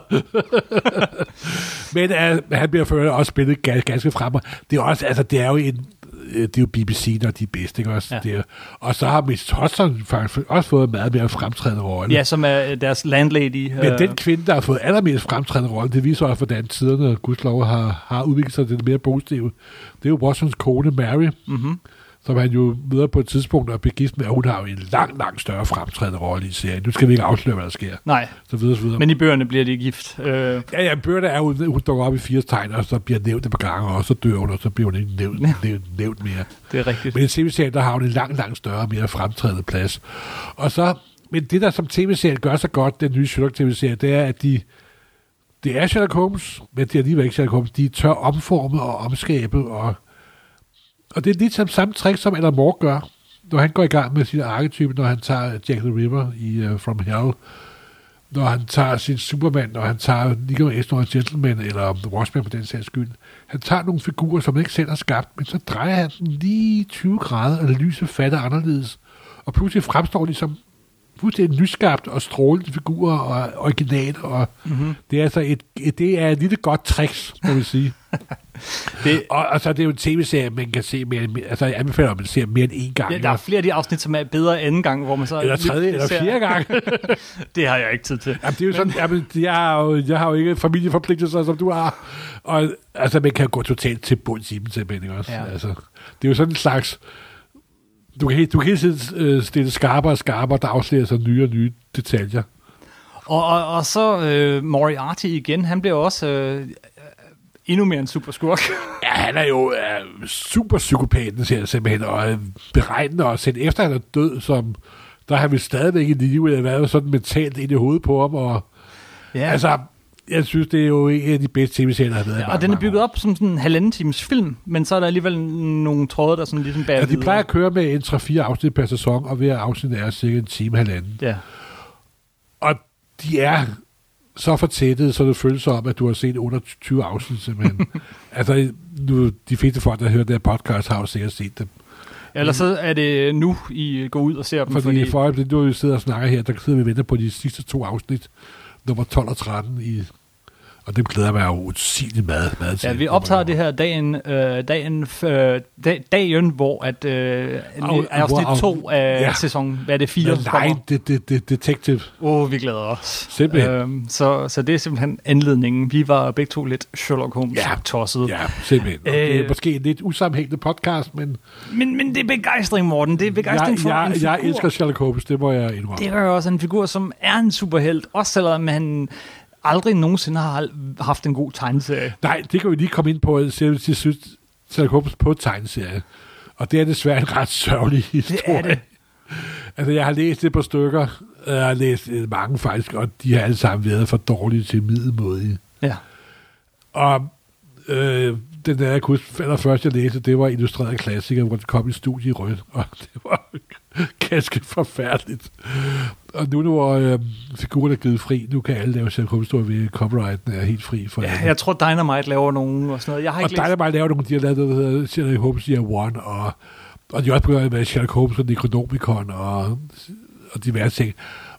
men uh, han bliver for også spillet ganske, ganske frem. Det er også, altså, det er jo en, øh, det er jo BBC, når de er bedste, ikke også? Ja. Det er, og så har Miss Hodgson faktisk også fået en meget mere fremtrædende rolle. ja, som er øh, deres landlady. Men øh, den kvinde, der har fået allermest fremtrædende rolle, det viser også, hvordan tiderne, gudslov, har, har udviklet sig til det mere positive. Det er jo Watsons kone, Mary, mhm. Som han jo møder på et tidspunkt og bliver gift med, og hun har jo en langt, langt større fremtrædende rolle i serien. Nu skal vi ikke afsløre, hvad der sker. Nej, Så videre, så videre. men i bøgerne bliver de gift. Øh, ja, ja, bøgerne er jo, hun dukker op i fire tegn, og så bliver nævnt et par gange, og så dør hun, og så bliver hun ikke nævnt, nævnt, nævnt mere. det er rigtigt. Men i tv-serien, der har hun en langt, langt større mere fremtrædende plads. Og så, men det der som tv-serien gør så godt, den nye Sherlock-tv-serie, det er, at de, det er Sherlock Holmes, men det er alligevel ikke Sherlock Holmes. De tør omforme og omskabe, og, og det er lidt som samme trick, som Alan Moore gør, når han går i gang med sin arketype, når han tager øh, Jack the Ripper i uh, From Hell, når han tager sin Superman, når han tager Nico Esnor Gentleman, eller The Watchmen på den sags skyld. Han tager nogle figurer, som han ikke selv har skabt, men så drejer han den lige 20 grader, og lyse fatter anderledes. Og pludselig fremstår de som fuldstændig nyskabt og strålende figurer og original, og Mm-hmm. det er altså et, et, det er et lille godt tricks, må vi sige. Det, og, og så er det jo en tv-serie, man kan se mere, end- altså jeg anbefaler, at man ser mere end én gang. ja, der er flere af de afsnit, som er bedre anden gang, hvor man så... eller tredje, eller fjerde gang. Det har jeg ikke tid til. Jamen, det er jo sådan, jamen, jeg, har jo, jeg har jo ikke familieforpligtelser, som du har. Og altså, man kan gå totalt til bunds i dem, simpelthen, også? Ja. Altså, det er jo sådan en slags... Du kan, du kan hele tiden øh, stille skarpere og skarpere, der afslører sig nye og nye detaljer. Og, og, og så øh, Moriarty igen, han bliver også øh, endnu mere en super skurk. Ja, han er jo øh, super psykopaten, siger jeg simpelthen, og øh, beregnende, og selv efter han er død, som der har vi stadigvæk i live, eller været sådan mentalt ind i hovedet på ham, og ja. altså, jeg synes, det er jo en af de bedste tv-serier, der har været ja, mange, og den er bygget op som sådan en halvanden times film, men så er der alligevel nogle tråde, der sådan ligesom bærer Ja, de videre. plejer at køre med en 3-4 afsnit per sæson, og hver afsnit er cirka en time, halvanden. Ja. Og de er så fortættet, så det føles som, at du har set under 20 afsnit, simpelthen. altså, nu, de fleste folk, der hører det her podcast, har jo sikkert set dem. Eller så er det nu, I går ud og ser dem. Fordi, fordi for øjeblikket, nu vi sidder og snakker her, der sidder vi og venter på de sidste to afsnit, nummer 12 og 13 i... Og det glæder mig jo usigeligt meget, meget til. Ja, vi optager det her dagen, øh, dagen, øh, dag, dagen, hvor at, øh, Au, afsnit. 2 af Ja. sæson, hvad er det, 4? Nej, det, det, det, detective. Åh, oh, vi glæder os. Simpelthen. Øhm, så, så det er simpelthen anledningen. Vi var begge to lidt Sherlock Holmes Ja. tosset. Ja, simpelthen. Og det er Øh. måske en lidt usammenhængende podcast, men Men, men det er begejstring, Morten. Det er begejstring jeg, for en jeg, figur. jeg elsker Sherlock Holmes, det må jeg indrømme. Det gør jo også en figur, som er en superhelt, også selvom han aldrig nogensinde har haft en god tegneserie. Nej, det kan vi lige komme ind på, selv til synes, på tegneserie. Og det er desværre en ret sørgelig historie. det. Altså, jeg har læst et par stykker, og jeg har læst mange faktisk, og de har alle sammen været for dårlige til middelmådige. Ja. Og øh, den der, jeg kunne huske, allerførst jeg læste, det var illustreret klassiker, hvor det kom i studie i rødt, og det var ganske forfærdeligt. Og nu, hvor øh, figuren er givet fri, nu kan alle lave Sherlock Holmes-historier ved copyrighten er helt fri for ja. alle. Jeg tror, Dynamite laver nogen og sådan noget. Jeg har Og ikke læst... Dynamite laver nogle, de har lavet noget, der hedder Sherlock Holmes Year One, og Og de er også begyndt med Sherlock Holmes og Necronomicon og, og diverse ting.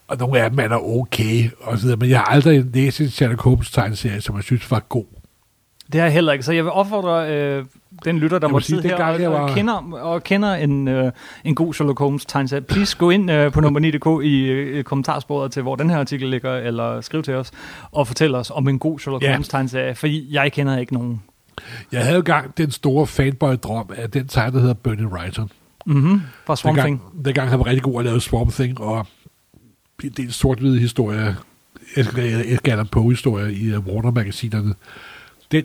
Og nogle af dem er da okay, og så videre. men jeg har aldrig læst en Sherlock Holmes tegneserie, som jeg synes var god. Det har jeg heller ikke, så jeg vil opfordre øh, den lytter, der må sige, sidde her dengang og, var... og, kender, og kender en, øh, en god Sherlock Holmes tegneserie. Please gå ind øh, på nummer 9.dk i øh, kommentarsporet til, hvor den her artikel ligger, eller skriv til os og fortæl os om en god Sherlock Ja. Holmes tegneserie, fordi jeg kender ikke nogen. Jeg havde gang den store fanboy-drøm af den tegn, der hedder Bernie Wrightson. Mm-hmm. Fra Swamp Thing. Dengang, dengang han var rigtig god at lave Swamp Thing, og en del sort-hvide historier, Edgar Edgar Allan Poe-historier i uh, Warner-magasinerne. Den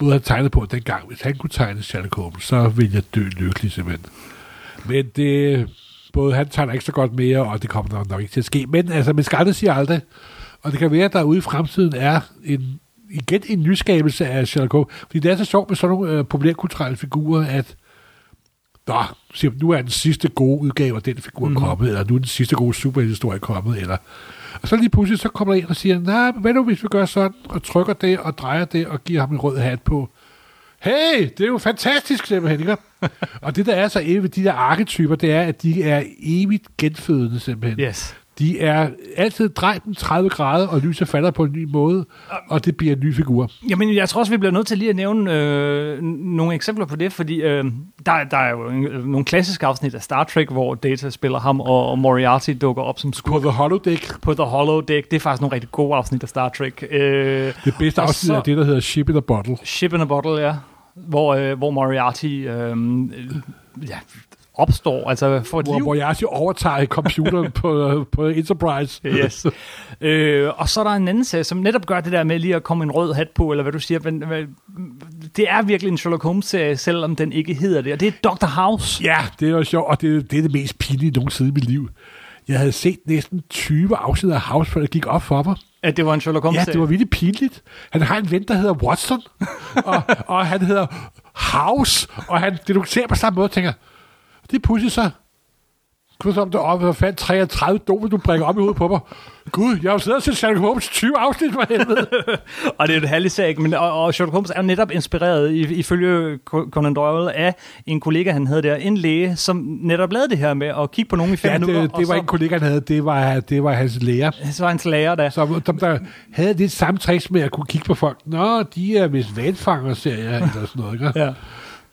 måde, han tegnede på dengang, hvis han kunne tegne Sherlock Holmes, så ville jeg dø lykkelig simpelthen. Men det, både han tegner ikke så godt mere, og det kommer nok, nok ikke til at ske. Men altså, man skal aldrig sige aldrig. Og det kan være, at der ude i fremtiden er en, igen en nyskabelse af Sherlock Holmes. Fordi det er så sjovt med sådan nogle øh, populærkulturelle figurer, at Nå, siger, nu er den sidste gode udgave af den figur mm-hmm. kommet, eller nu er den sidste gode superhistorie kommet, eller... Og så lige pludselig, så kommer der en og siger, nej, hvad nu, hvis vi gør sådan, og trykker det, og drejer det, og giver ham en rød hat på. Hey, det er jo fantastisk, simpelthen, ikke? og det, der er så evigt de der arketyper, det er, at de er evigt genfødende, simpelthen. Yes. De er altid drejet dem 30 grader, og lyset falder på en ny måde, og det bliver en ny figur. Jamen, jeg tror også, vi bliver nødt til lige at nævne øh, nogle eksempler på det, fordi øh, der, der er jo en, øh, nogle klassiske afsnit af Star Trek, hvor Data spiller ham, og, og Moriarty dukker op som På skurk The Holodeck, på The Holodeck. Det er faktisk nogle rigtig gode afsnit af Star Trek. Øh, det bedste afsnit er det, der hedder Ship in a Bottle. Ship in a Bottle, ja. Hvor, øh, hvor Moriarty øh, ja, opstår, altså et Hvor liv. Moriarty overtager computeren på, på Enterprise. Yes. øh, og så er der en anden serie, som netop gør det der med lige at komme en rød hat på, eller hvad du siger. Men, det er virkelig en Sherlock Holmes-serie, selvom den ikke hedder det. Og det er Dr. House. Ja, det er jo sjovt, og det, det er det mest pinlige nogensinde i mit liv. Jeg havde set næsten 20 afsnit af House, før det gik op for mig. At det var en Sherlock Ja, Holmes-serie. det var virkelig pinligt. Han har en ven, der hedder Watson, og, og han hedder House, og han deducerer på samme måde og tænker, det er pludselig så, Gud, som du op og fandt 33 domme, du bringer op i hovedet på mig. Gud, jeg har jo siddet og set Sherlock Holmes 20 afsnit for helvede. Og det er et herligt sag, men og, og Sherlock Holmes er netop inspireret, i- ifølge Conan Doyle, af en kollega, han havde der, en læge, som netop lavede det her med at kigge på nogen i fem Ja, minutter. det, det var så, ikke en kollega, han havde, det var, det var hans lærer. Så var hans lærer der. som, som der havde lidt samme tricks med at kunne kigge på folk. Nå, de er vist valfanger-serier, eller sådan noget, ikke? Ja.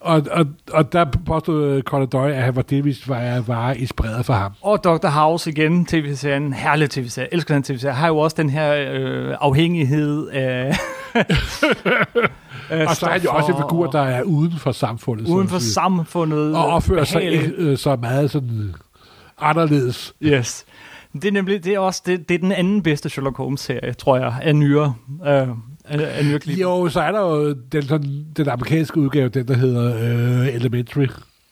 Og, og, og der påstod Colin Doyle, at han var delvis var, var inspireret for ham. Og Dr. House igen, tv-serien, herlig tv-serie, elsker den tv-serie, har jo også den her øh, afhængighed af... Og så er han jo også en figur, der er uden for samfundet. uden for samfundet. Og opfører sig ikke, øh, så meget sådan anderledes. Yes. Det er nemlig det er også det, det er den anden bedste Sherlock Holmes serie, tror jeg, af nyere øh, af, af nyere. Jo, så er der jo den, sådan, den amerikanske udgave, den der hedder øh, Elementary.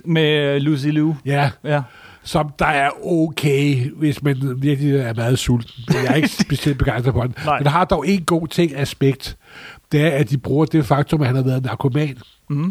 Med Lucy Liu. Ja, Ja. som der er okay, hvis man virkelig er meget sulten. Jeg er ikke specielt begejstret på den. Nej. Men der har dog en god ting aspekt. Det er, at de bruger det faktum, at han har været narkoman.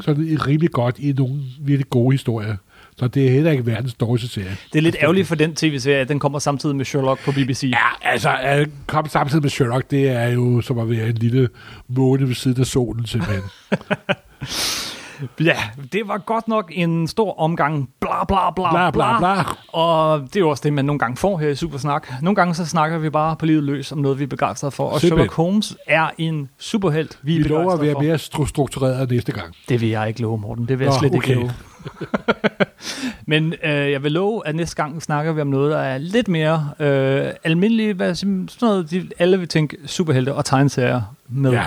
Så det er rimelig godt i nogle virkelig gode historier. Så det er heller ikke verdens dårligste serie. Det er lidt ærgerligt for den tv-serie, at den kommer samtidig med Sherlock på BBC. Ja, altså, at komme samtidig med Sherlock, det er jo som at være en lille måne ved siden af solen, simpelthen. Ja, det var godt nok en stor omgang bla bla bla Bla, bla, bla. Og det er jo også det, man nogle gange får her i Supersnak. Nogle gange så snakker vi bare på livet løs om noget, vi er begejstrede for. Og Simpelthen. Sherlock Holmes er en superhelt, vi, Vi er lover at være for. mere stru- struktureret næste gang. Det vil jeg ikke love, Morten. Det vil jeg Nå, slet okay. ikke love. Men øh, jeg vil love, at næste gang snakker vi om noget, der er lidt mere øh, almindeligt. Hvad, sådan noget, de, alle vil tænke superhelte og tegneserier med. Ja.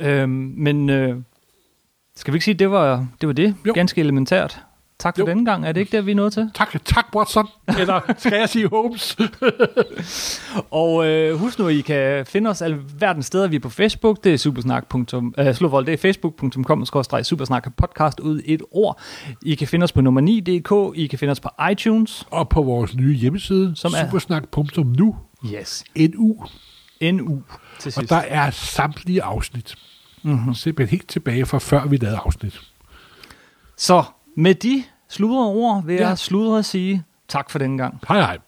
Øhm, men øh, skal vi ikke sige, at det var det? Var det? Jo. Ganske elementært. Tak for Jo. denne gang. Er det ikke det, vi er nået til? Tak, tak Watson. Eller skal jeg sige Holmes? Og øh, husk nu, at I kan finde os alverdens steder. Vi er på Facebook. Det er supersnak. Øh, slåvold, det er facebook.com supersnak podcast ud et ord. I kan finde os på nummer 9.dk. I kan finde os på iTunes. Og på vores nye hjemmeside, Som er- supersnak.nu. Yes. NU. NU til Og sidst. der er samtlige afsnit. Mm-hmm. Simpelthen helt tilbage fra før vi lavede afsnit. Så med de sludrede ord vil Ja. jeg sludre og sige tak for denne gang. Hej hej.